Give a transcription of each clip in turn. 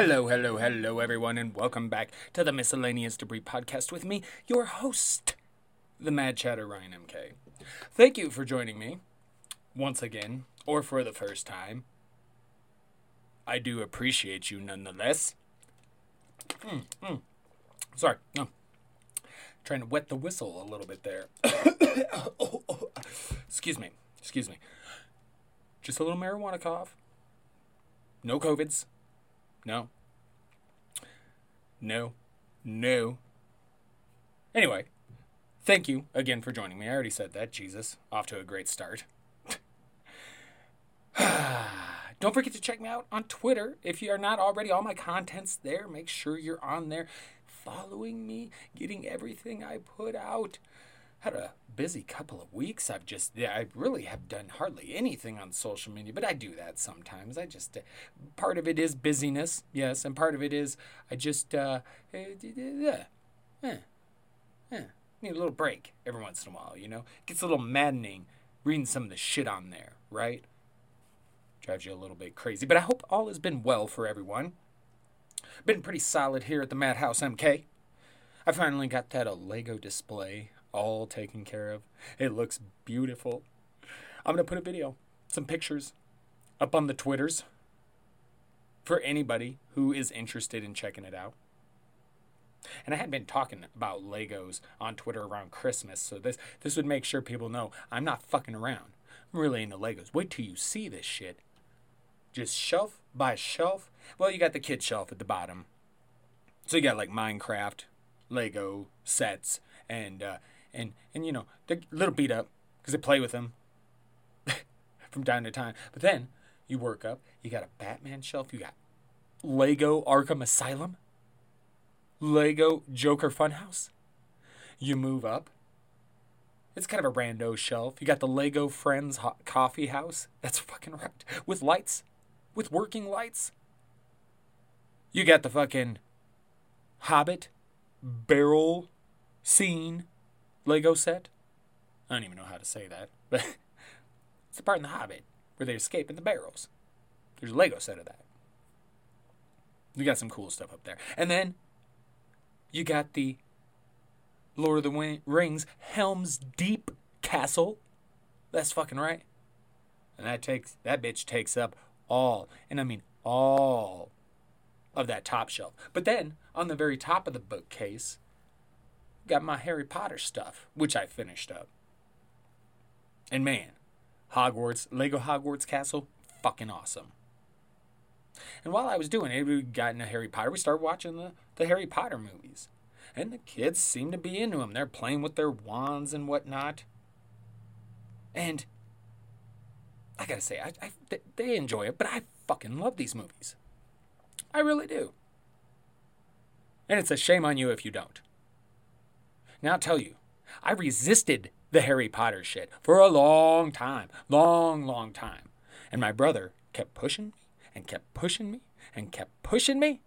Hello, hello, hello, everyone, and welcome back to the Miscellaneous Debris Podcast with me, your host, the Mad Chatter Ryan MK. Thank you for joining me once again, or for the first time. I do appreciate you nonetheless. Mm, mm. Sorry, no. Trying to wet the whistle a little bit there. oh, oh. Excuse me, excuse me. Just a little marijuana cough. No COVIDs. No. No. No. Anyway, thank you again for joining me. I already said that. Jesus, off to a great start. Don't forget to check me out on Twitter. If you are not already, all my content's there. Make sure you're on there, following me, getting everything I put out. Had a busy couple of weeks. I've just, I really have done hardly anything on social media, but I do that sometimes. I just, uh, part of it is busyness, yes, and part of it is I just, uh, yeah, yeah, yeah, need a little break every once in a while, you know? It gets a little maddening reading some of the shit on there, right? drives you a little bit crazy. But I hope all has been well for everyone. Been pretty solid here at the Madhouse MK. I finally got that Lego display all taken care of. It looks beautiful. I'm gonna put a video, some pictures, up on the Twitters for anybody who is interested in checking it out. And I had been talking about Legos on Twitter around Christmas, so this this would make sure people know I'm not fucking around. I'm really into Legos. Wait till you see this shit just shelf by shelf. Well, you got the kid shelf at the bottom. So you got like Minecraft, Lego sets, and uh, and and you know they're a little beat up because they play with them from time to time. But then you work up. You got a Batman shelf. You got Lego Arkham Asylum, Lego Joker Funhouse. You move up. It's kind of a rando shelf. You got the Lego Friends Coffee House. That's fucking right. With lights with working lights. You got the fucking Hobbit barrel scene Lego set. I don't even know how to say that, but it's the part in the Hobbit where they escape in the barrels. There's a Lego set of that. You got some cool stuff up there. And then you got the Lord of the Rings Helm's Deep Castle. That's fucking right. And that takes that bitch takes up all, and I mean all of that top shelf. But then on the very top of the bookcase, got my Harry Potter stuff, which I finished up. And man, Hogwarts, Lego Hogwarts Castle, fucking awesome. And while I was doing it, we got into Harry Potter. We started watching the, the Harry Potter movies. And the kids seem to be into them. They're playing with their wands and whatnot. And I gotta say, I, I, they enjoy it, but I fucking love these movies. I really do. And it's a shame on you if you don't. Now, I'll tell you, I resisted the Harry Potter shit for a long time. Long, long time. And my brother kept pushing me and kept pushing me and kept pushing me.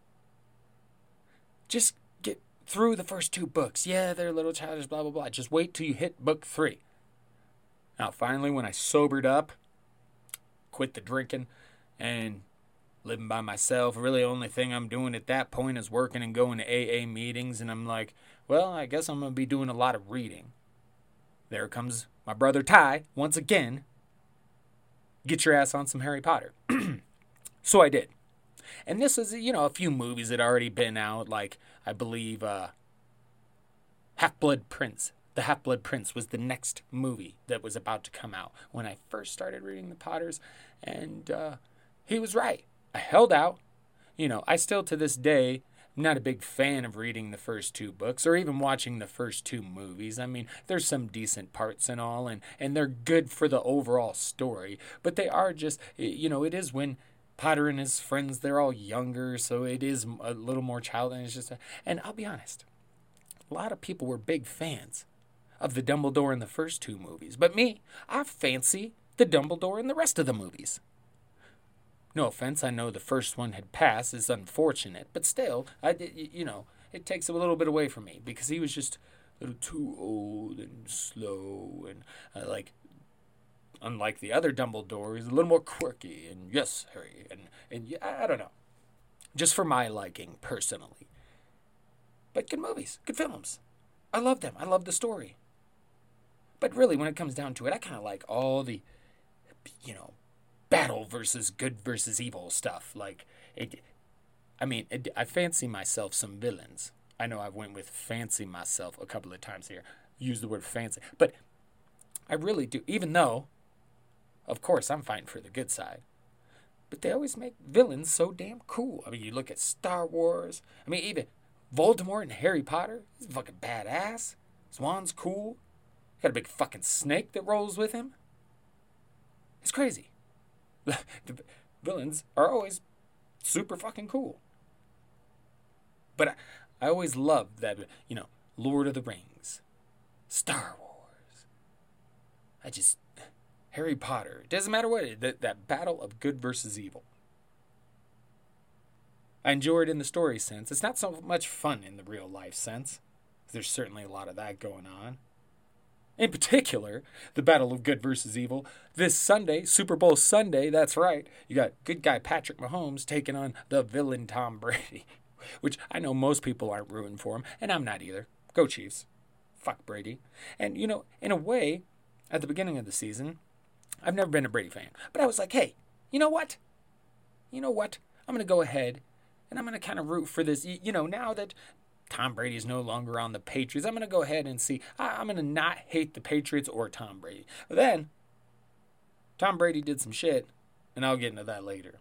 Just get through the first two books. Yeah, they're a little childish, blah, blah, blah. Just wait till you hit book three. Now, finally, when I sobered up quit the drinking and living by myself. Really, only thing I'm doing at that point is working and going to AA meetings. And I'm like, well, I guess I'm going to be doing a lot of reading. There comes my brother Ty once again. Get your ass on some Harry Potter. so I did. And this is, you know, a few movies that already been out, like I believe uh, Half Blood Prince the Half Blood Prince was the next movie that was about to come out when I first started reading the Potters, and uh, he was right. I held out. You know, I still to this day am not a big fan of reading the first two books or even watching the first two movies. I mean, there's some decent parts and all, and, and they're good for the overall story, but they are just, you know, it is when Potter and his friends, they're all younger, so it is a little more childish. It's just, and I'll be honest, a lot of people were big fans of the Dumbledore in the first two movies. But me, I fancy the Dumbledore in the rest of the movies. No offense, I know the first one had passed is unfortunate, but still, I you know, it takes a little bit away from me because he was just a little too old and slow and uh, like unlike the other Dumbledore, he's a little more quirky and yes, Harry and and yeah, I don't know. just for my liking personally. But good movies, good films. I love them. I love the story. But really, when it comes down to it, I kind of like all the, you know, battle versus good versus evil stuff. Like, it, I mean, it, I fancy myself some villains. I know I went with fancy myself a couple of times here. Use the word fancy. But I really do. Even though, of course, I'm fighting for the good side. But they always make villains so damn cool. I mean, you look at Star Wars. I mean, even Voldemort and Harry Potter. He's fucking badass. Swan's cool. Got a big fucking snake that rolls with him. It's crazy. the villains are always super fucking cool. But I, I always loved that, you know, Lord of the Rings, Star Wars. I just Harry Potter. It doesn't matter what that that battle of good versus evil. I enjoy it in the story sense. It's not so much fun in the real life sense. There's certainly a lot of that going on. In particular, the battle of good versus evil. This Sunday, Super Bowl Sunday, that's right. You got good guy Patrick Mahomes taking on the villain Tom Brady, which I know most people aren't rooting for him, and I'm not either. Go Chiefs. Fuck Brady. And, you know, in a way, at the beginning of the season, I've never been a Brady fan, but I was like, hey, you know what? You know what? I'm going to go ahead and I'm going to kind of root for this. You know, now that Tom Brady is no longer on the Patriots, I'm going to go ahead and see. I'm going to not hate the Patriots or Tom Brady. But then, Tom Brady did some shit, and I'll get into that later.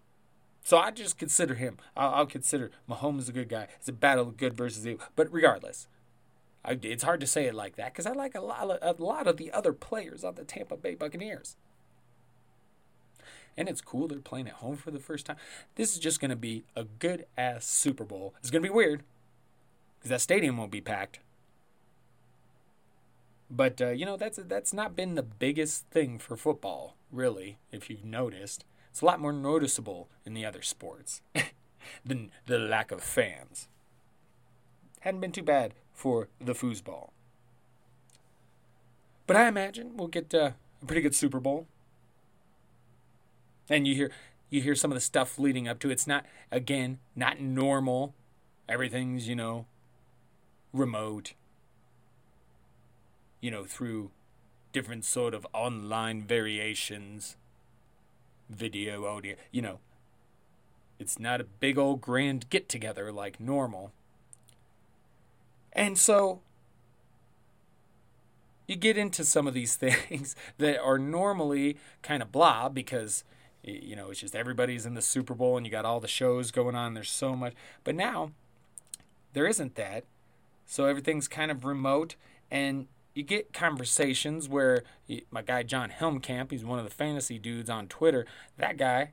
So I just consider him. I'll, I'll consider Mahomes a good guy. It's a battle of good versus evil. But regardless, I, it's hard to say it like that because I like a lot, of, a lot of the other players on the Tampa Bay Buccaneers and it's cool they're playing at home for the first time. This is just going to be a good ass Super Bowl. It's going to be weird because that stadium won't be packed. But uh, you know that's that's not been the biggest thing for football, really. If you've noticed, it's a lot more noticeable in the other sports than the lack of fans. Hadn't been too bad for the foosball. But I imagine we'll get uh, a pretty good Super Bowl and you hear you hear some of the stuff leading up to it. It's not again not normal. Everything's you know remote. You know through different sort of online variations, video, audio. You know, it's not a big old grand get together like normal. And so you get into some of these things that are normally kind of blah because you know, it's just everybody's in the Super Bowl and you got all the shows going on. There's so much. But now there isn't that. So everything's kind of remote and you get conversations where my guy John Helmkamp, he's one of the fantasy dudes on Twitter, that guy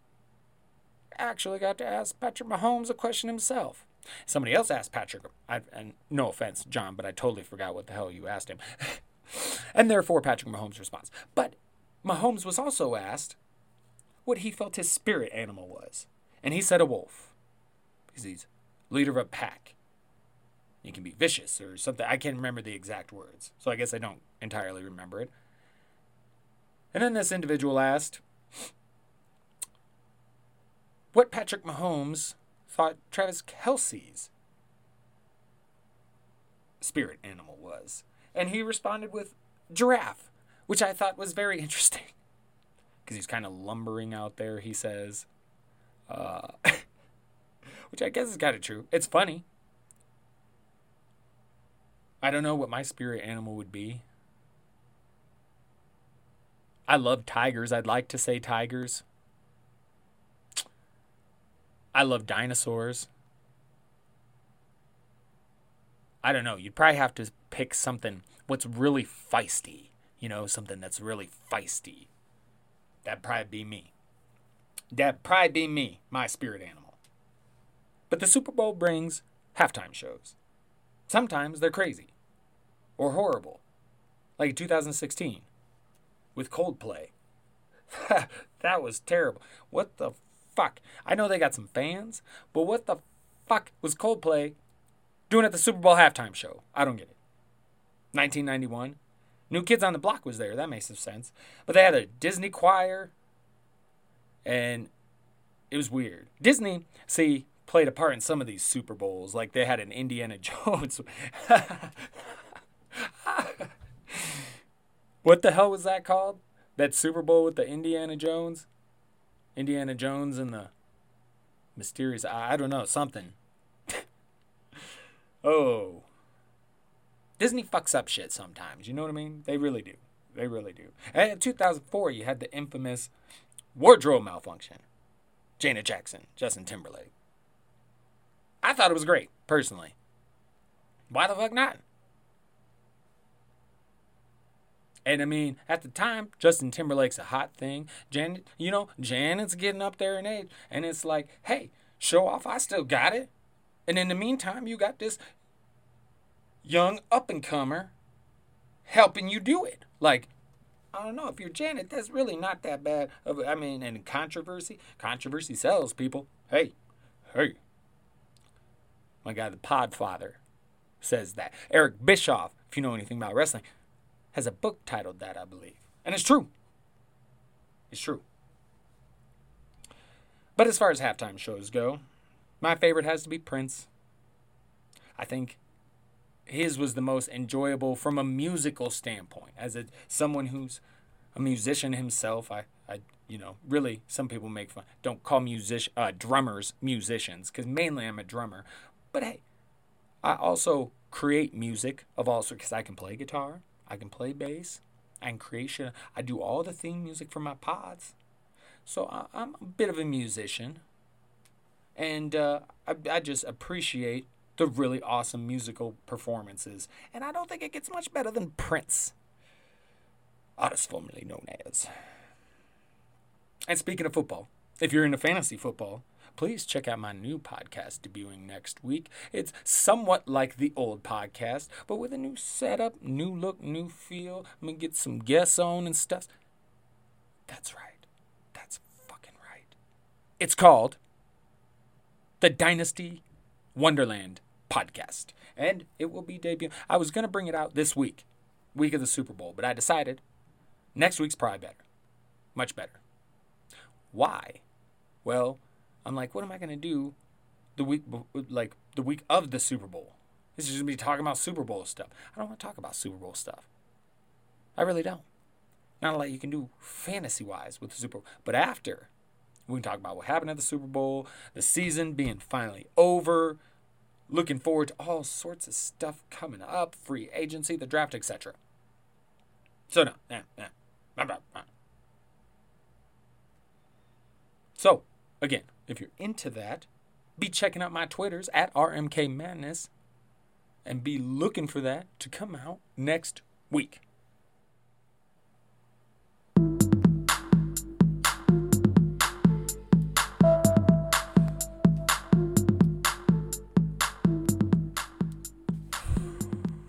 actually got to ask Patrick Mahomes a question himself. Somebody else asked Patrick, I, and no offense, John, but I totally forgot what the hell you asked him. and therefore, Patrick Mahomes' response. But Mahomes was also asked what he felt his spirit animal was. And he said a wolf. Because he's leader of a pack. He can be vicious or something. I can't remember the exact words. So I guess I don't entirely remember it. And then this individual asked what Patrick Mahomes thought Travis Kelce's spirit animal was. And he responded with giraffe, which I thought was very interesting because he's kind of lumbering out there, he says. Uh, which I guess is kind of true. It's funny. I don't know what my spirit animal would be. I love tigers. I'd like to say tigers. I love dinosaurs. I don't know. You'd probably have to pick something what's really feisty. You know, something that's really feisty. That'd probably be me. That'd probably be me, my spirit animal. But the Super Bowl brings halftime shows. Sometimes they're crazy or horrible, like 2016 with Coldplay. that was terrible. What the fuck? I know they got some fans, but what the fuck was Coldplay doing at the Super Bowl halftime show? I don't get it. 1991. New Kids on the Block was there. That makes some sense. But they had a Disney choir, and it was weird. Disney, see, played a part in some of these Super Bowls. Like they had an Indiana Jones. what the hell was that called? That Super Bowl with the Indiana Jones? Indiana Jones and the mysterious I don't know, something. oh. Disney fucks up shit sometimes, you know what I mean? They really do. They really do. And in 2004, you had the infamous wardrobe malfunction. Janet Jackson, Justin Timberlake. I thought it was great, personally. Why the fuck not? And I mean, at the time, Justin Timberlake's a hot thing. Janet, you know, Janet's getting up there in age. And it's like, hey, show off, I still got it. And in the meantime, you got this young up and comer helping you do it. Like, I don't know if you're Janet, that's really not that bad. Of, I mean, and controversy, controversy sells people. Hey, hey. My guy, the Podfather, says that. Eric Bischoff, if you know anything about wrestling, has a book titled that, I believe. And it's true. It's true. But as far as halftime shows go, my favorite has to be Prince. I think his was the most enjoyable from a musical standpoint. As a someone who's a musician himself, I, I you know, really some people make fun. Don't call music uh, drummers musicians because mainly I'm a drummer. But hey, I also create music of all sorts because I can play guitar, I can play bass, create shit. I do all the theme music for my pods. So I, I'm a bit of a musician. And uh, I, I just appreciate the really awesome musical performances. And I don't think it gets much better than Prince, artist formerly known as. And speaking of football, if you're into fantasy football, please check out my new podcast debuting next week. It's somewhat like the old podcast, but with a new setup, new look, new feel. I'm gonna get some guests on and stuff. That's right. That's fucking right. It's called The Dynasty Wonderland podcast. And it will be debuting. I was going to bring it out this week, week of the Super Bowl, but I decided next week's probably better. Much better. Why? Well, I'm like, what am I going to do the week, like the week of the Super Bowl? This is going to be talking about Super Bowl stuff. I don't want to talk about Super Bowl stuff. I really don't. Not a lot you can do fantasy wise with the Super Bowl. But after, we can talk about what happened at the Super Bowl, the season being finally over, Looking forward to all sorts of stuff coming up, free agency, the draft, etc. So no. So again, if you're into that, be checking out my Twitters at RMK Madness and be looking for that to come out next week.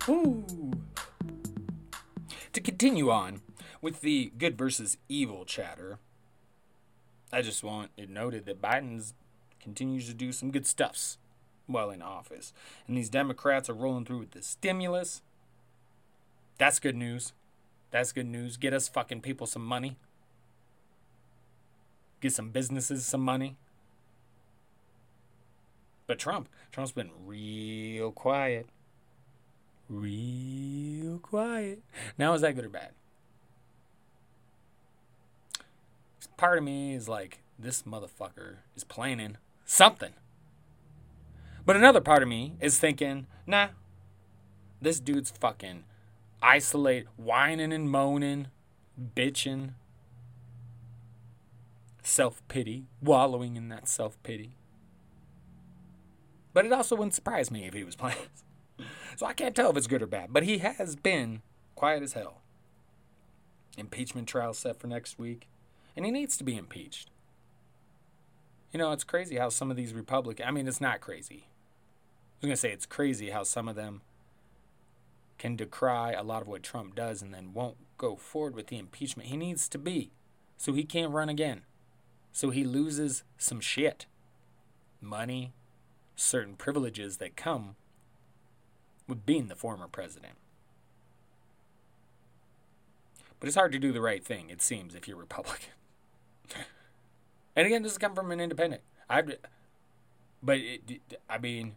Ooh. To continue on with the good versus evil chatter, I just want it noted that Biden's continues to do some good stuffs while in office. And these Democrats are rolling through with the stimulus. That's good news. That's good news. Get us fucking people some money. Get some businesses some money. But Trump, Trump's been real quiet real quiet. Now, is that good or bad? Part of me is like, this motherfucker is planning something. But another part of me is thinking, nah, this dude's fucking isolate, whining and moaning, bitching, self pity, wallowing in that self pity. But it also wouldn't surprise me if he was playing. So I can't tell if it's good or bad, but he has been quiet as hell. Impeachment trial set for next week, and he needs to be impeached. You know, it's crazy how some of these Republicans, I mean, it's not crazy. I was going to say it's crazy how some of them can decry a lot of what Trump does and then won't go forward with the impeachment. He needs to be, so he can't run again. So he loses some shit money, certain privileges that come with being the former president. But it's hard to do the right thing, it seems, if you're Republican. and again, this has come from an independent. I've, but it, I mean,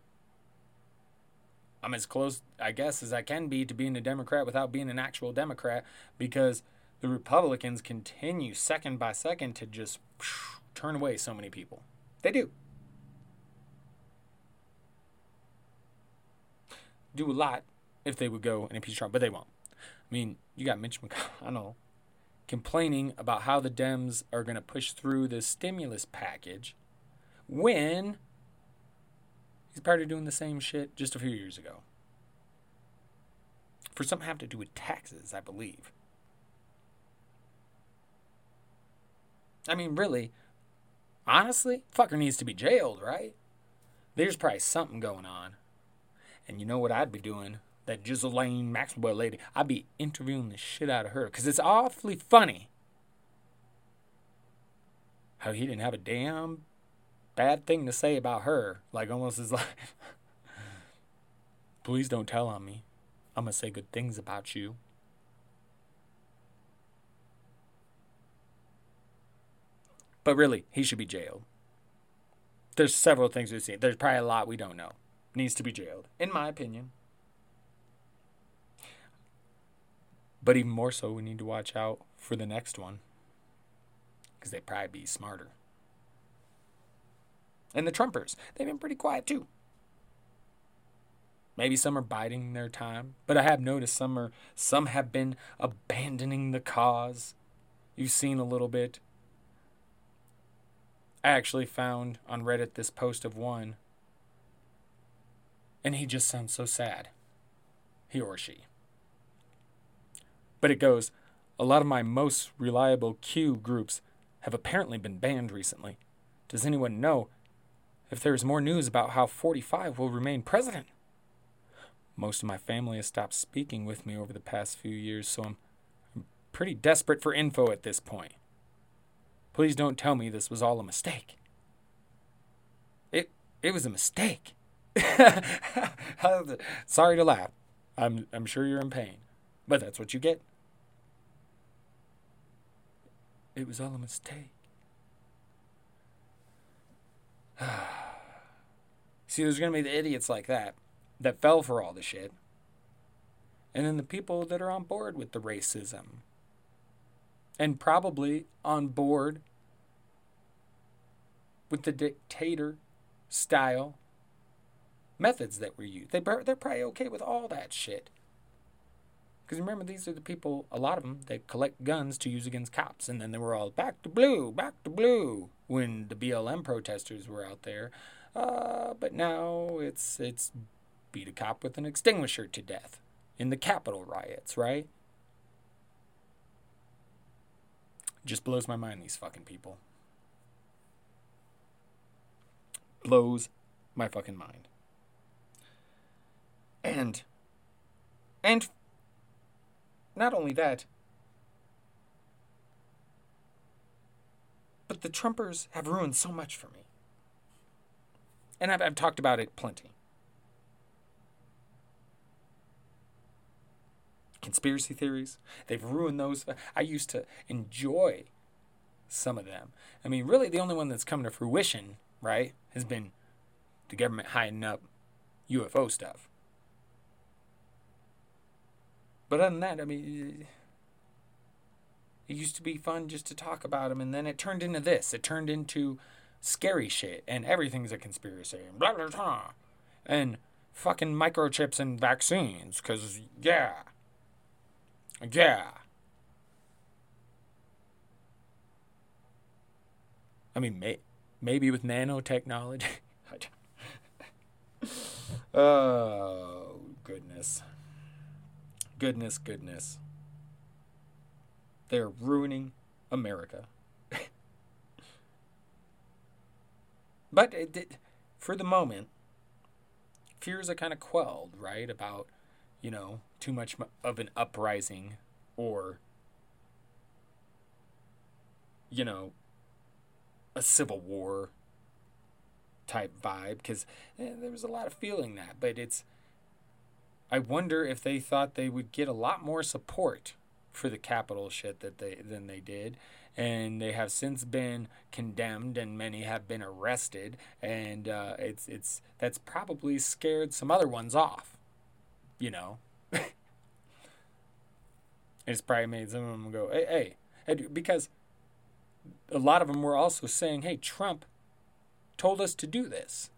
I'm as close, I guess, as I can be to being a Democrat without being an actual Democrat because the Republicans continue second by second to just turn away so many people. They do. Do a lot if they would go and impeach Trump, but they won't. I mean, you got Mitch McConnell complaining about how the Dems are going to push through the stimulus package when he's of doing the same shit just a few years ago. For something have to do with taxes, I believe. I mean, really, honestly, fucker needs to be jailed, right? There's probably something going on. And you know what I'd be doing? That Ghislaine Maxwell lady, I'd be interviewing the shit out of her because it's awfully funny how he didn't have a damn bad thing to say about her. Like almost as like, please don't tell on me. I'm gonna say good things about you. But really, he should be jailed. There's several things we've seen. There's probably a lot we don't know. Needs to be jailed, in my opinion. But even more so, we need to watch out for the next one. Because they'd probably be smarter. And the Trumpers, they've been pretty quiet too. Maybe some are biding their time, but I have noticed some are some have been abandoning the cause. You've seen a little bit. I actually found on Reddit this post of one, and he just sounds so sad. He or she. But it goes, a lot of my most reliable Q groups have apparently been banned recently. Does anyone know if there is more news about how 45 will remain president? Most of my family has stopped speaking with me over the past few years, so I'm, pretty desperate for info at this point. Please don't tell me this was all a mistake. It it was a mistake. Sorry to laugh. I'm I'm sure you're in pain, but that's what you get. It was all a mistake. See, there's going to be the idiots like that that fell for all the shit. And then the people that are on board with the racism. And probably on board with the dictator style methods that were used. They, they're probably okay with all that shit. Because remember, these are the people, a lot of them, that collect guns to use against cops. And then they were all back to blue, back to blue when the BLM protesters were out there. Uh, but now it's it's beat a cop with an extinguisher to death in the Capitol riots, right? Just blows my mind, these fucking people. Blows my fucking mind. And, and not only that, but the Trumpers have ruined so much for me. And I've, I've talked about it plenty. Conspiracy theories, they've ruined those. I used to enjoy some of them. I mean, really, the only one that's come to fruition, right, has been the government hiding up UFO stuff. But other than that, I mean, it used to be fun just to talk about them, and then it turned into this. It turned into scary shit, and everything's a conspiracy, and blah blah blah, and fucking microchips and vaccines, cause yeah, yeah. I mean, may, maybe with nanotechnology. oh goodness goodness, goodness. They're ruining America. but it, it, for the moment, fears are kind of quelled, right? About, you know, too much of an uprising or, you know, a civil war type vibe because eh, there was a lot of feeling that, but it's I wonder if they thought they would get a lot more support for the capital shit that they than they did. And they have since been condemned and many have been arrested. And uh, it's it's that's probably scared some other ones off you know? It's probably made some of them go hey hey because a lot of them were also saying hey trump told us to do this.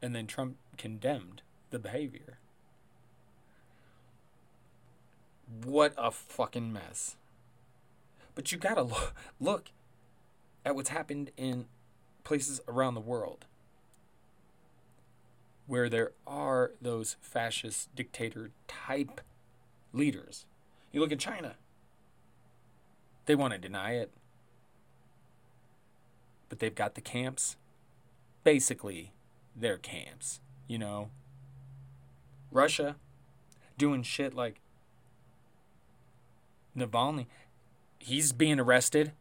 And then trump condemned the behavior what a fucking mess but you gotta look, look at what's happened in places around the world where there are those fascist dictator type leaders. You look at China, they want to deny it, but they've got the camps. Basically, they're camps, you know. Russia doing shit like Navalny he's being arrested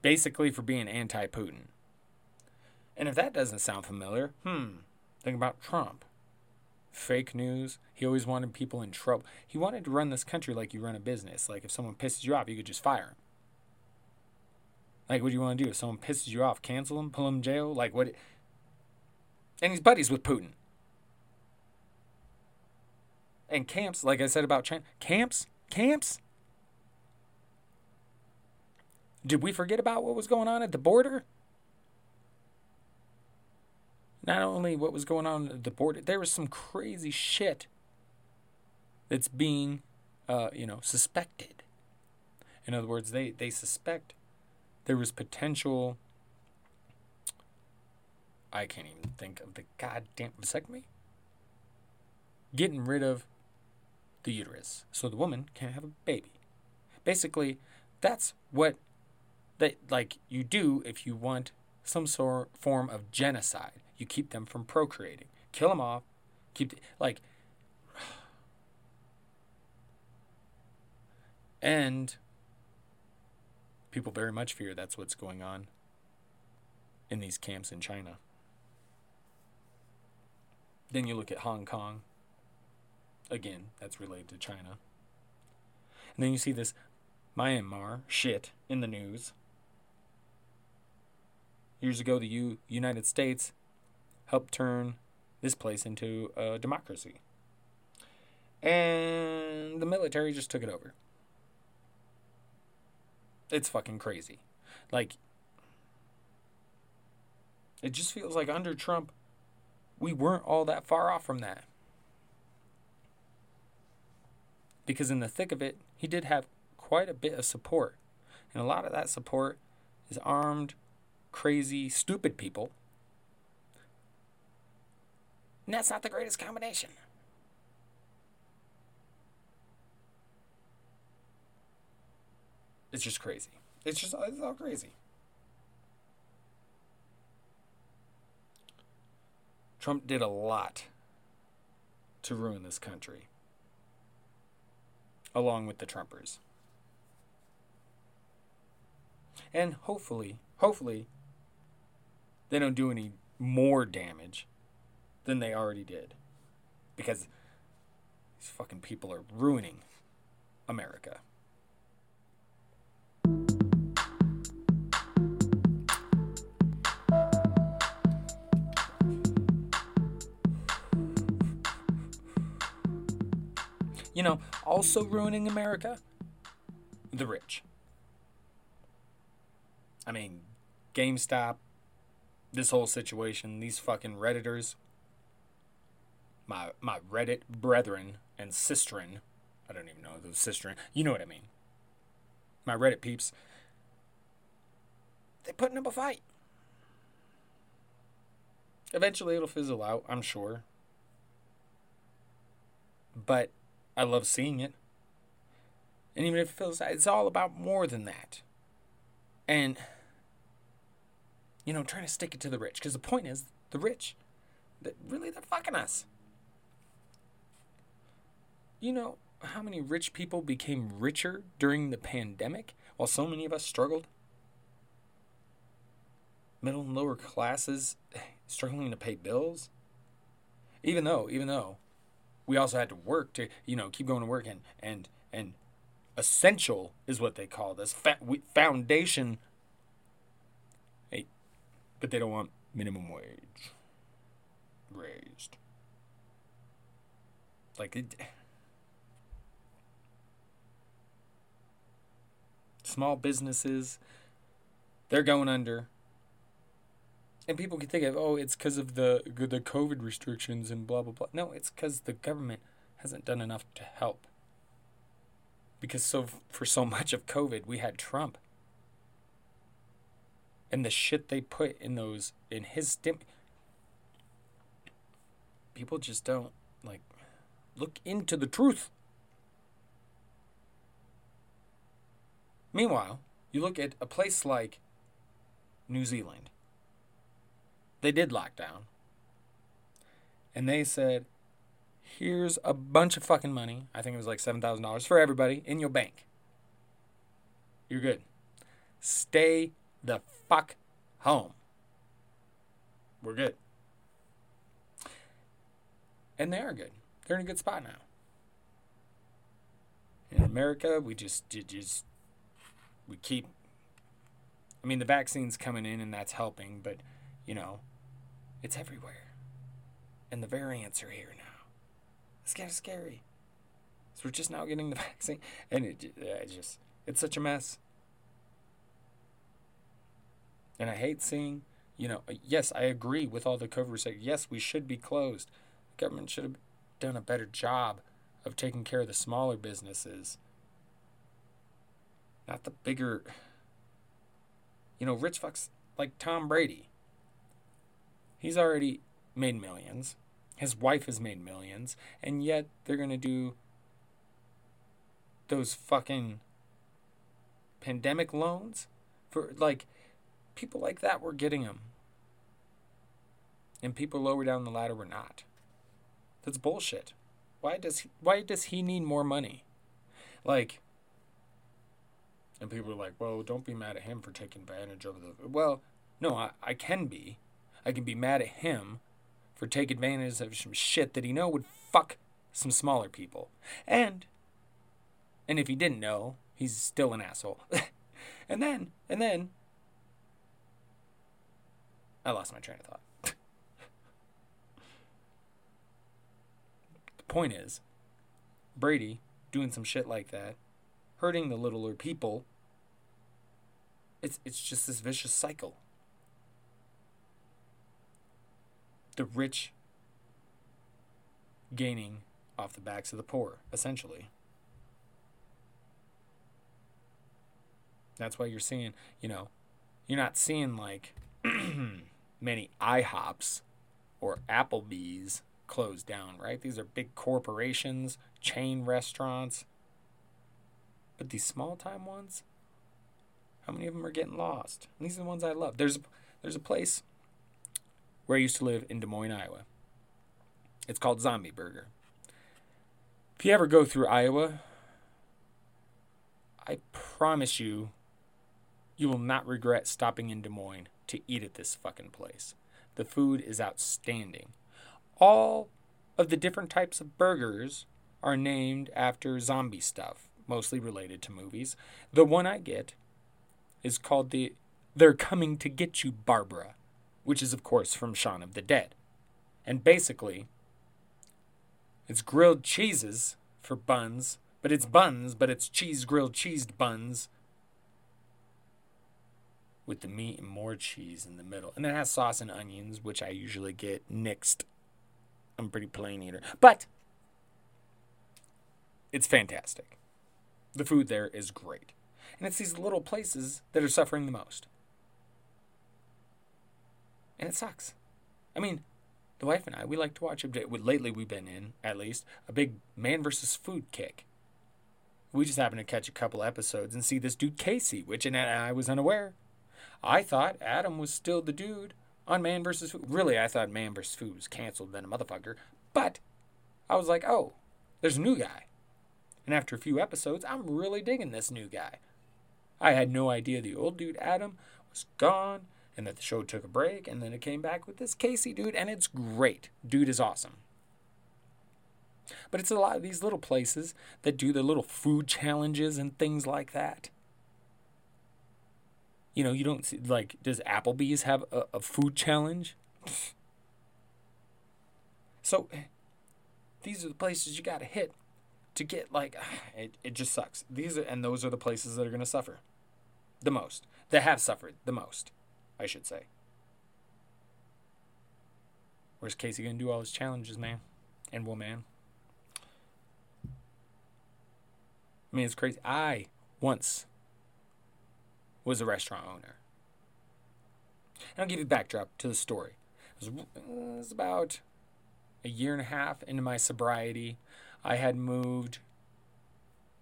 basically for being anti Putin. And if that doesn't sound familiar, hmm, think about Trump. Fake news. He always wanted people in trouble. He wanted to run this country like you run a business. Like if someone pisses you off, you could just fire him. Like what do you want to do? If someone pisses you off, cancel him, pull him in jail? Like what? And he's buddies with Putin. And camps, like I said about China, camps camps? Did we forget about what was going on at the border? Not only what was going on at the border, there was some crazy shit that's being, uh, you know, suspected. In other words, they, they suspect there was potential. I can't even think of the goddamn vasectomy. Getting rid of the uterus so the woman can have a baby. Basically, that's what that like you do if you want some sort form of genocide. You keep them from procreating. Kill them off. Keep the, like and people very much fear that's what's going on in these camps in China. Then you look at Hong Kong, Again, that's related to China. And then you see this Myanmar shit in the news. Years ago, the U- United States helped turn this place into a democracy. And the military just took it over. It's fucking crazy. Like, it just feels like under Trump, we weren't all that far off from that because in the thick of it, he did have quite a bit of support. And a lot of that support is armed, crazy, stupid people. And that's not the greatest combination. It's just crazy. It's just it's all crazy. Trump did a lot to ruin this country along with the Trumpers. And hopefully, hopefully, they don't do any more damage than they already did. Because these fucking people are ruining America. You know, also ruining America? The rich. I mean, GameStop, this whole situation, these fucking Redditors, my my Reddit brethren and sistren, I don't even know the sistren, you know what I mean. My Reddit peeps, they're putting up a fight. Eventually it'll fizzle out, I'm sure. But I love seeing it. And even if it feels it's all about more than that. And you know, trying to stick it to the rich because the point is the rich that really they're fucking us. You know how many rich people became richer during the pandemic while so many of us struggled? Middle and lower classes eh, struggling to pay bills. Even though, even though we also had to work to, you know, keep going to work and and and essential is what they call this Fa- foundation. Hey, but they don't want minimum wage raised. Like it. Small businesses, they're going under. And people can think of, oh, it's because of the the COVID restrictions and blah blah blah. No, it's because the government hasn't done enough to help. Because so for so much of COVID, we had Trump. And the shit they put in those in his stim people just don't like look into the truth. Meanwhile, you look at a place like New Zealand. They did lock down. And they said, here's a bunch of fucking money. I think it was like $7,000 for everybody in your bank. You're good. Stay the fuck home. We're good. And they are good. They're in a good spot now. In America, we just, just we keep I mean the vaccine's coming in and that's helping, but you know, it's everywhere. And the variants are here now. It's kind of scary. So we're just now getting the vaccine, and it, it just it's such a mess. And I hate seeing, you know, yes, I agree with all the COVID saying yes, we should be closed. The government should have done a better job of taking care of the smaller businesses, not the bigger. You know, rich fucks like Tom Brady. He's already made millions. His wife has made millions, and yet they're going to do those fucking pandemic loans for like people like that were getting them. And people lower down the ladder were not. That's bullshit. Why does he, why does he need more money? Like and people are like, "Well, don't be mad at him for taking advantage of the." Well, no, I, I can be. I can be mad at him for take advantage of some shit that he know would fuck some smaller people. And and if he didn't know, he's still an asshole. and then and then I lost my train of thought. the point is, Brady doing some shit like that, hurting the littler people. It's it's just this vicious cycle. The rich gaining off the backs of the poor, essentially. That's why you're seeing, you know, you're not seeing like many IHOPs or Applebee's closed down, right? These are big corporations, chain restaurants. But these small time ones, how many of them are getting lost? And these are the ones I love. There's there's a place where I used to live in Des Moines, Iowa. It's called Zombie Burger. If you ever go through Iowa, I promise you, you will not regret stopping in Des Moines to eat at this fucking place. The food is outstanding. All of the different types of burgers are named after zombie stuff, mostly related to movies. The one I get is called the They're Coming to Get You, Barbara which is, of course, from Shaun of the Dead. And basically, it's grilled cheeses for buns, but it's buns, but it's cheese grilled cheesed buns with the meat and more cheese in the middle. And it has sauce and onions, which I usually get nixed. I'm pretty plain eater. But it's fantastic. The food there is great. And it's these little places that are suffering the most. And it sucks. I mean, the wife and I, we like to watch lately we've been in, at least, a big man versus food kick. We just happened to catch a couple episodes and see this dude Casey, which and I was unaware. I thought Adam was still the dude on Man versus Food. Really, I thought Man versus Food was canceled then a motherfucker. But I was like, oh, there's a new guy. And after a few episodes, I'm really digging this new guy. I had no idea the old dude Adam was gone and that the show took a break, and then it came back with this Casey dude, and it's great. Dude is awesome. But it's a lot of these little places that do the little food challenges and things like that. You know, you don't see, like, does Applebee's have a, a food challenge? so, these are the places you got to hit to get, like, it, it just sucks. These are, and those are the places that are going to suffer the most, that have suffered the most, I should say. Where's Casey to do all his challenges, man? And woman? I mean, it's crazy. I once was a restaurant owner. And I'll give you a backdrop to the story. It was, it was about a year and a half into my sobriety. I had moved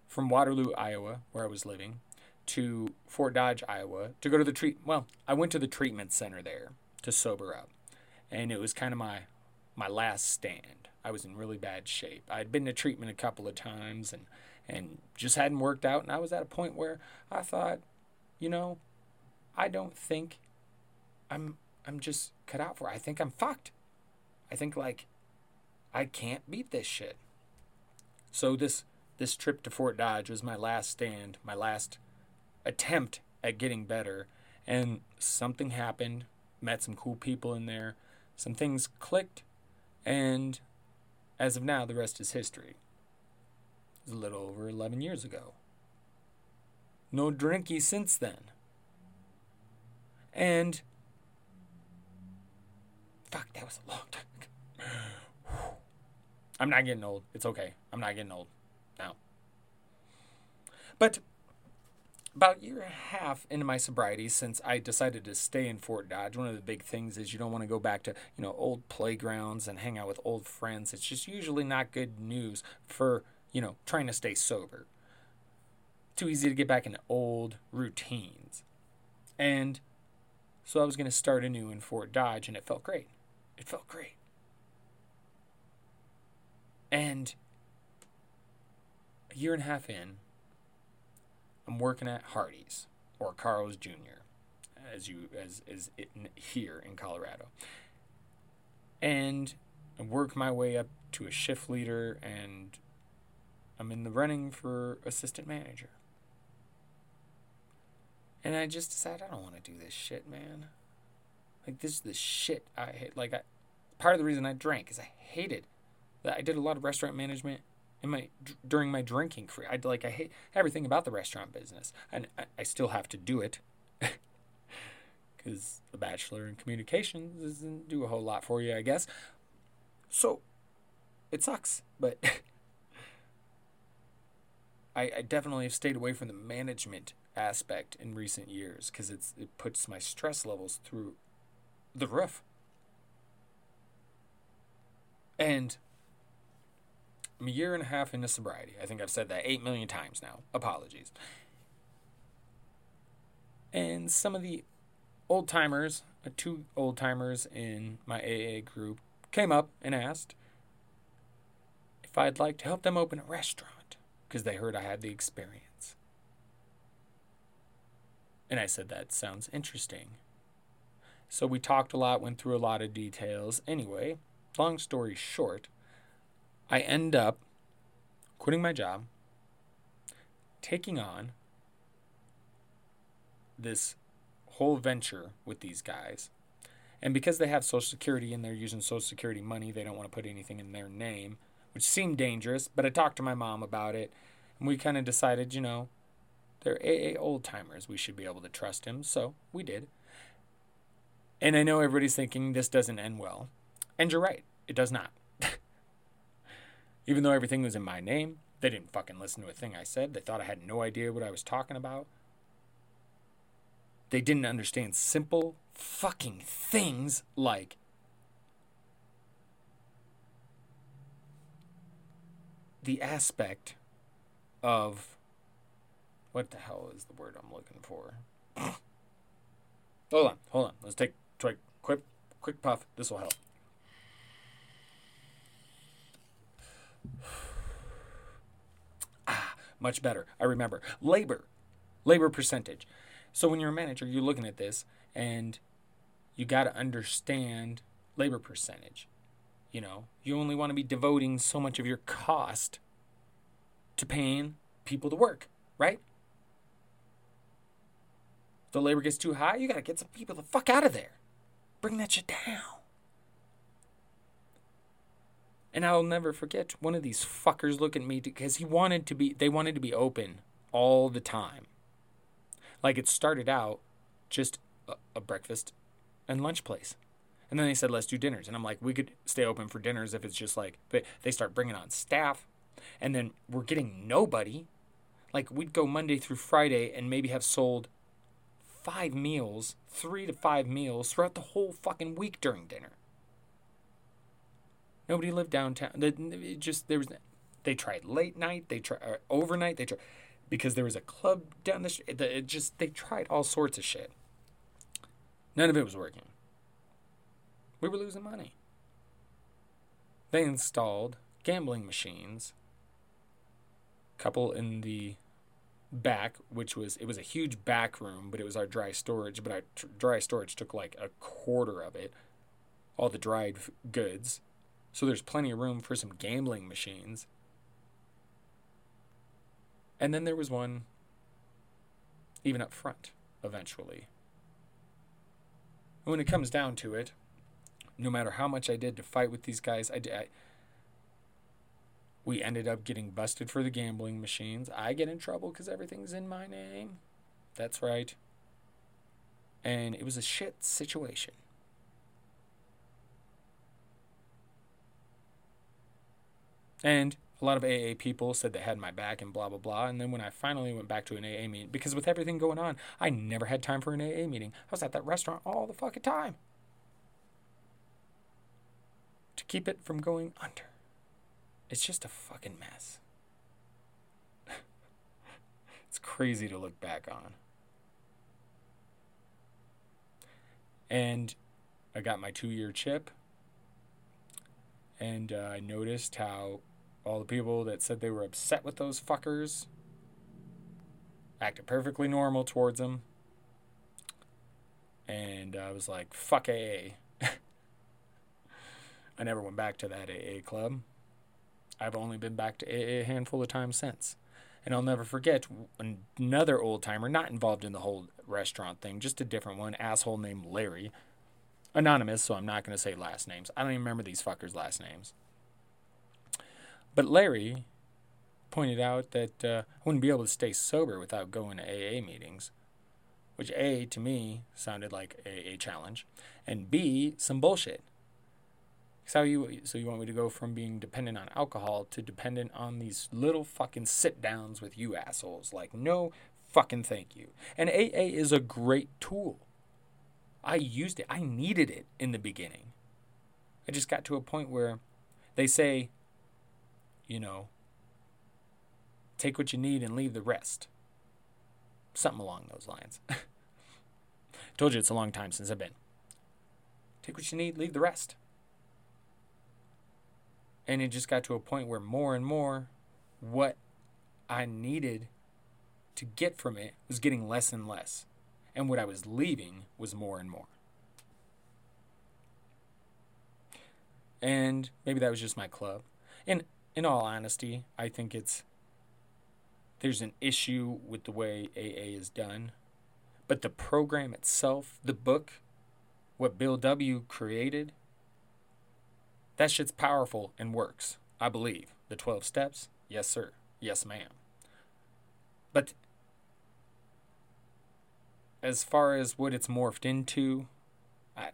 from Waterloo, Iowa, where I was living, to Fort Dodge, Iowa, to go to the treat. Well, I went to the treatment center there to sober up, and it was kind of my my last stand. I was in really bad shape. I had been to treatment a couple of times, and and just hadn't worked out. And I was at a point where I thought, you know, I don't think I'm I'm just cut out for it. I think I'm fucked. I think like I can't beat this shit. So this this trip to Fort Dodge was my last stand, my last attempt at getting better. And something happened, met some cool people in there, some things clicked, and as of now, the rest is history was a little over 11 years ago. No drinky since then. And fuck, that was a long time. I'm not getting old. It's okay. I'm not getting old now. But about a year and a half into my sobriety since I decided to stay in Fort Dodge, one of the big things is you don't want to go back to, you know, old playgrounds and hang out with old friends. It's just usually not good news for you know, trying to stay sober. Too easy to get back into old routines. And so I was going to start anew in Fort Dodge, and it felt great. It felt great. And a year and a half in, I'm working at Hardee's or Carl's Jr. as you as is here in Colorado. And I work my way up to a shift leader and I'm in the running for assistant manager. And I just decided I don't want to do this shit, man. Like this is the shit I hate. Like I, part of the reason I drank is I hated that I did a lot of restaurant management in my during my drinking career. I like I hate everything about the restaurant business, and I, I still have to do it because a bachelor in communications doesn't do a whole lot for you, I guess. So it sucks, but I, I definitely have stayed away from the management aspect in recent years because it's it puts my stress levels through the roof. And I'm a year and a half into sobriety. I think I've said that eight million times now. Apologies. And some of the old timers, uh, two old timers in my AA group, came up and asked if I'd like to help them open a restaurant because they heard I had the experience. And I said, That sounds interesting. So we talked a lot, went through a lot of details. Anyway, long story short, I end up quitting my job, taking on this whole venture with these guys. And because they have Social Security and they're using Social Security money, they don't want to put anything in their name which seemed dangerous, but I talked to my mom about it, and we kind of decided, you know, they're AA old timers. We should be able to trust him, so we did. And I know everybody's thinking this doesn't end well. And you're right, it does not. Even though everything was in my name, they didn't fucking listen to a thing I said. They thought I had no idea what I was talking about. They didn't understand simple fucking things like the aspect of what the hell is the word I'm looking for? hold on, hold on. Let's take quick, quick, quick puff. This will help. Ah, much better. I remember labor, labor percentage. So when you're a manager, you're looking at this, and you got to understand labor percentage. You know, you only want to be devoting so much of your cost to paying people to work, right? If the labor gets too high, you got to get some people the fuck out of there. Bring that shit down. And I'll never forget one of these fuckers looking at me because he wanted to be, they wanted to be open all the time. Like it started out just a, a breakfast and lunch place. And then they said, let's do dinners. And I'm like, we could stay open for dinners if it's just like, but they start bringing on staff. And then we're getting nobody. Like we'd go Monday through Friday and maybe have sold five meals, three to five meals throughout the whole fucking week during dinner. Nobody lived downtown. It just there was. They tried late night. They tried overnight. They tried because there was a club down the street. It just they tried all sorts of shit. None of it was working. We were losing money. They installed gambling machines. Couple in the back, which was it was a huge back room, but it was our dry storage. But our t- dry storage took like a quarter of it, all the dried f- goods. So there's plenty of room for some gambling machines. And then there was one even up front, eventually. When it comes down to it, no matter how much I did to fight with these guys, I, I we ended up getting busted for the gambling machines. I get in trouble because everything's in my name. That's right. And it was a shit situation. And a lot of AA people said they had my back and blah, blah, blah. And then when I finally went back to an AA meeting, because with everything going on, I never had time for an AA meeting. I was at that restaurant all the fucking time to keep it from going under. It's just a fucking mess. it's crazy to look back on. And I got my two year chip. And uh, I noticed how all the people that said they were upset with those fuckers acted perfectly normal towards them. And I was like, fuck AA. I never went back to that AA club. I've only been back to AA a handful of times since. And I'll never forget another old timer, not involved in the whole restaurant thing, just a different one, asshole named Larry. Anonymous, so I'm not going to say last names. I don't even remember these fuckers' last names. But Larry pointed out that uh, I wouldn't be able to stay sober without going to AA meetings, which A, to me, sounded like a, a challenge, and B, some bullshit. So you so you want me to go from being dependent on alcohol to dependent on these little fucking sit downs with you assholes? Like no fucking thank you. And AA is a great tool. I used it. I needed it in the beginning. I just got to a point where they say, you know, take what you need and leave the rest. Something along those lines. Told you it's a long time since I've been. Take what you need, leave the rest. And it just got to a point where more and more what I needed to get from it was getting less and less. And what I was leaving was more and more. And maybe that was just my club. And in all honesty, I think it's there's an issue with the way AA is done. But the program itself, the book, what Bill W. created, that shit's powerful and works. I believe. The 12 steps? Yes, sir. Yes, ma'am. But as far as what it's morphed into, I,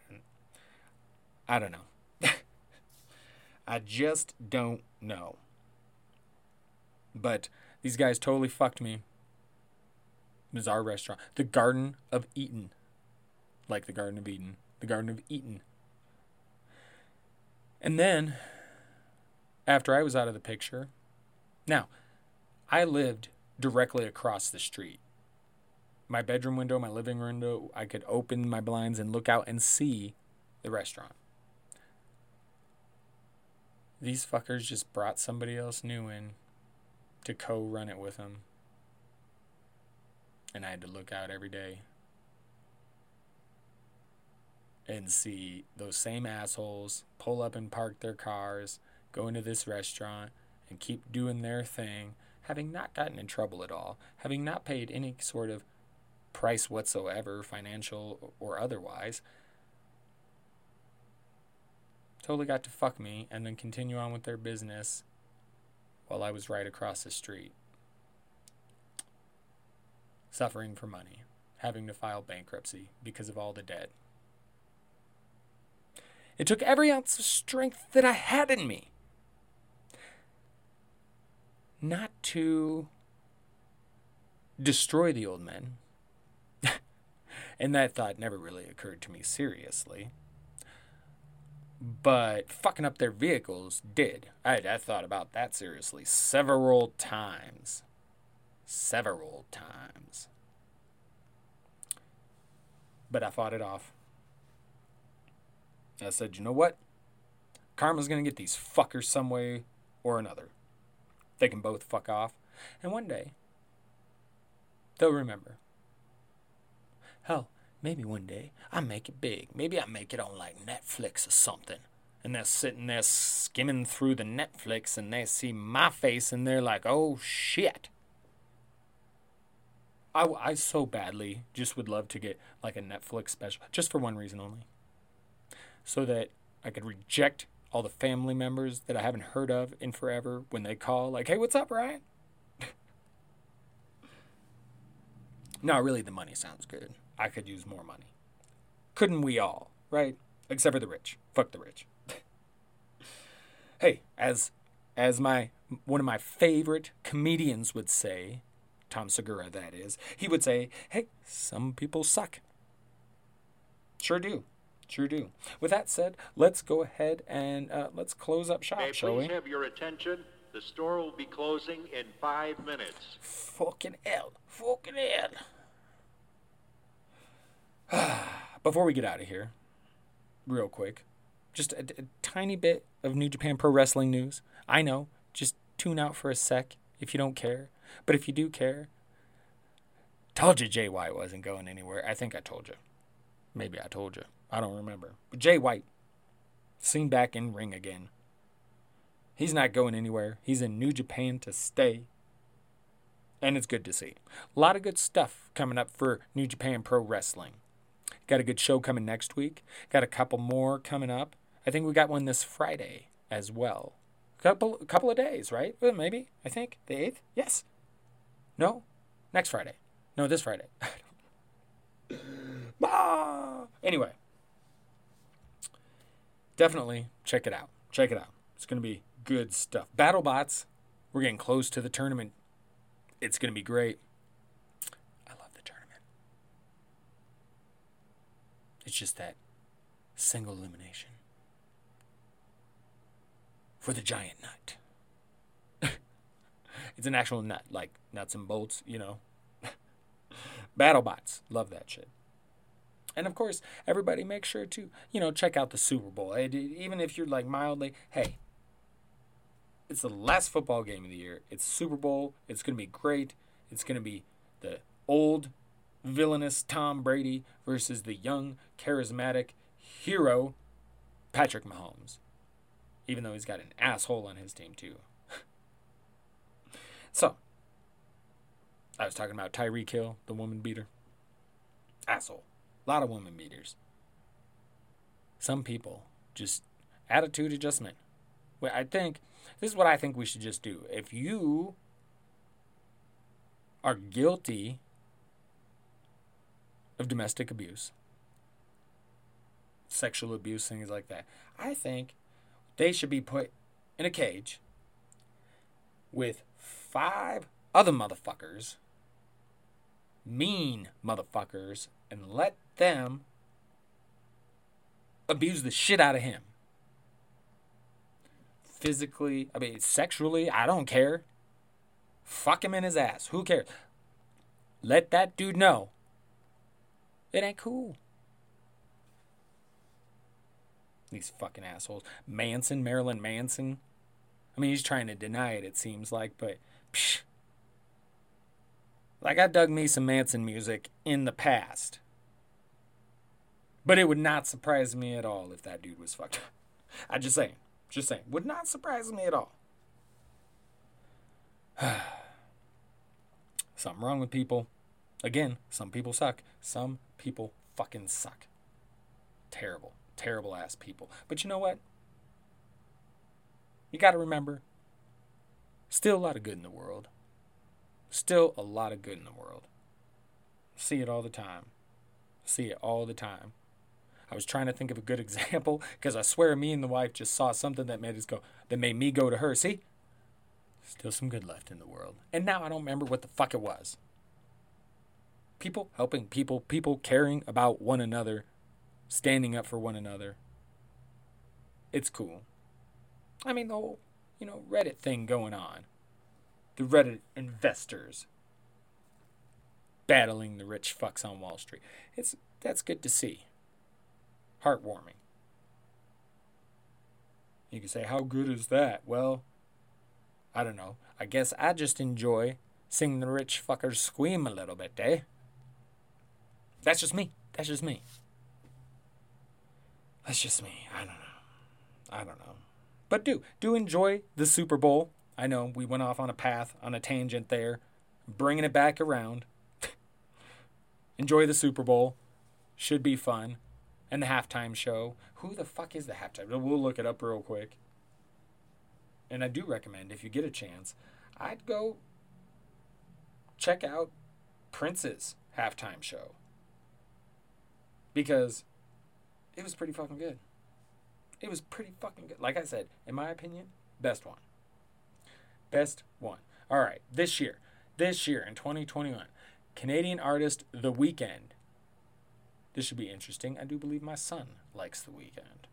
I don't know. I just don't know. But these guys totally fucked me. Bizarre restaurant. The Garden of Eden. Like the Garden of Eden. The Garden of Eden. And then, after I was out of the picture, now, I lived directly across the street. My bedroom window, my living window, I could open my blinds and look out and see the restaurant. These fuckers just brought somebody else new in to co run it with them. And I had to look out every day. and see those same assholes pull up and park their cars, go into this restaurant, and keep doing their thing, having not gotten in trouble at all, having not paid any sort of price whatsoever, financial or otherwise. Totally got to fuck me and then continue on with their business while I was right across the street. Suffering for money, having to file bankruptcy because of all the debt. It took every ounce of strength that I had in me not to destroy the old men. and that thought never really occurred to me seriously. But fucking up their vehicles did. I, I thought about that seriously several times. Several times. But I fought it off. I said, you know what? Karma's gonna get these fuckers some way or another. They can both fuck off. And one day, they'll remember. Hell, maybe one day I make it big. Maybe I make it on like Netflix or something. And they're sitting there skimming through the Netflix and they see my face and they're like, oh shit. I, I so badly just would love to get like a Netflix special, just for one reason only so that I could reject all the family members that I haven't heard of in forever when they call, like, hey, what's up, Ryan? no, really, the money sounds good. I could use more money. Couldn't we all, right? Except for the rich. Fuck the rich. hey, as as my one of my favorite comedians would say, Tom Segura that is, he would say, "Hey, some people suck." Sure do. Sure do. With that said, let's go ahead and uh, let's close up shop, May shall please we? have your attention. The store will be closing in five minutes. Fucking hell. Fucking hell. Before we get out of here, real quick, just a, a tiny bit of New Japan Pro Wrestling news. I know, just tune out for a sec if you don't care. But if you do care, told you Jay White wasn't going anywhere. I think I told you. Maybe I told you. I don't remember. But Jay White, seen back in ring again. He's not going anywhere. He's in New Japan to stay. And it's good to see. A lot of good stuff coming up for New Japan Pro Wrestling. Got a good show coming next week. Got a couple more coming up. I think we got one this Friday as well. Couple couple of days, right? Well, maybe. I think the eighth. Yes. No. Next Friday. No, this Friday. ah! Anyway, definitely check it out. Check it out. It's to be good stuff. BattleBots, we're getting close to the tournament. It's to be great. I love the tournament. It's just that single elimination for the giant nut. it's an actual nut, like nuts and bolts, you know. BattleBots, love that shit. And of course, everybody make sure to, you know, check out the Super Bowl. Even if you're like mildly, hey, it's the last football game of the year. It's Super Bowl. It's going to be great. It's going to be the old villainous Tom Brady versus the young charismatic hero Patrick Mahomes. Even though he's got an asshole on his team too. so, I was talking about Tyreek Hill, the woman beater. Asshole. A lot of women beaters. Some people just attitude adjustment. Well, I think this is what I think we should just do. If you are guilty of domestic abuse, sexual abuse, things like that, I think they should be put in a cage with five other motherfuckers, mean motherfuckers, and let them abuse the shit out of him. Physically, I mean, sexually, I don't care. Fuck him in his ass. Who cares? Let that dude know it ain't cool. These fucking assholes. Manson, Marilyn Manson. I mean, he's trying to deny it, it seems like, but psh. Like, I dug me some Manson music in the past. But it would not surprise me at all if that dude was fucked up. I just saying. Just saying. Would not surprise me at all. Something wrong with people. Again, some people suck. Some people fucking suck. Terrible, terrible ass people. But you know what? You got to remember still a lot of good in the world. Still a lot of good in the world. See it all the time. See it all the time. I was trying to think of a good example because I swear me and the wife just saw something that made us go that made me go to her. See? Still some good left in the world. And now I don't remember what the fuck it was. People helping people, people caring about one another, standing up for one another. It's cool. I mean the whole, you know, Reddit thing going on. The Reddit investors battling the rich fucks on Wall Street. It's that's good to see heartwarming. You can say, How good is that? Well, I don't know. I guess I just enjoy seeing the rich fuckers squeam a little bit, eh? That's just me. That's just me. That's just me. I don't know. I don't know. But do, do enjoy the Super Bowl. I know we went off on a path, on a tangent there, bringing it back around. enjoy the Super Bowl. Should be fun and the halftime show. Who the fuck is the halftime? We'll look it up real quick. And I do recommend if you get a chance, I'd go check out Prince's halftime show because it was pretty fucking good. It was pretty fucking good. Like I said, in my opinion, best one. Best one. All right, this year, this year in 2021, Canadian artist The Weeknd this should be interesting. I do believe my son likes The Weeknd.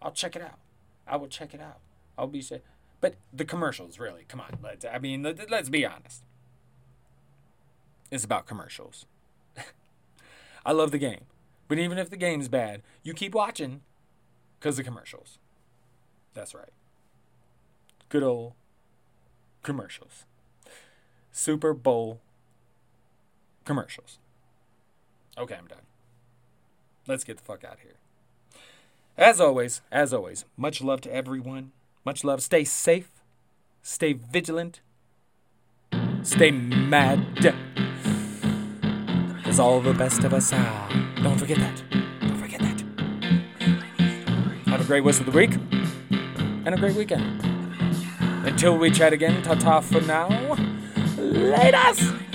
I'll check it out. I will check it out. I'll be say, but the commercials really. Come on, let's. I mean, let, let's be honest. It's about commercials. I love the game, but even if the game's bad, you keep watching because of commercials. That's right. Good old commercials. Super Bowl commercials. Okay, I'm done. Let's get the fuck out of here. As always, as always, much love to everyone. Much love. Stay safe. Stay vigilant. Stay mad. As all the best of us are. Don't forget that. Don't forget that. Have a great rest of the week. And a great weekend. Until we chat again, ta ta for now. Latest!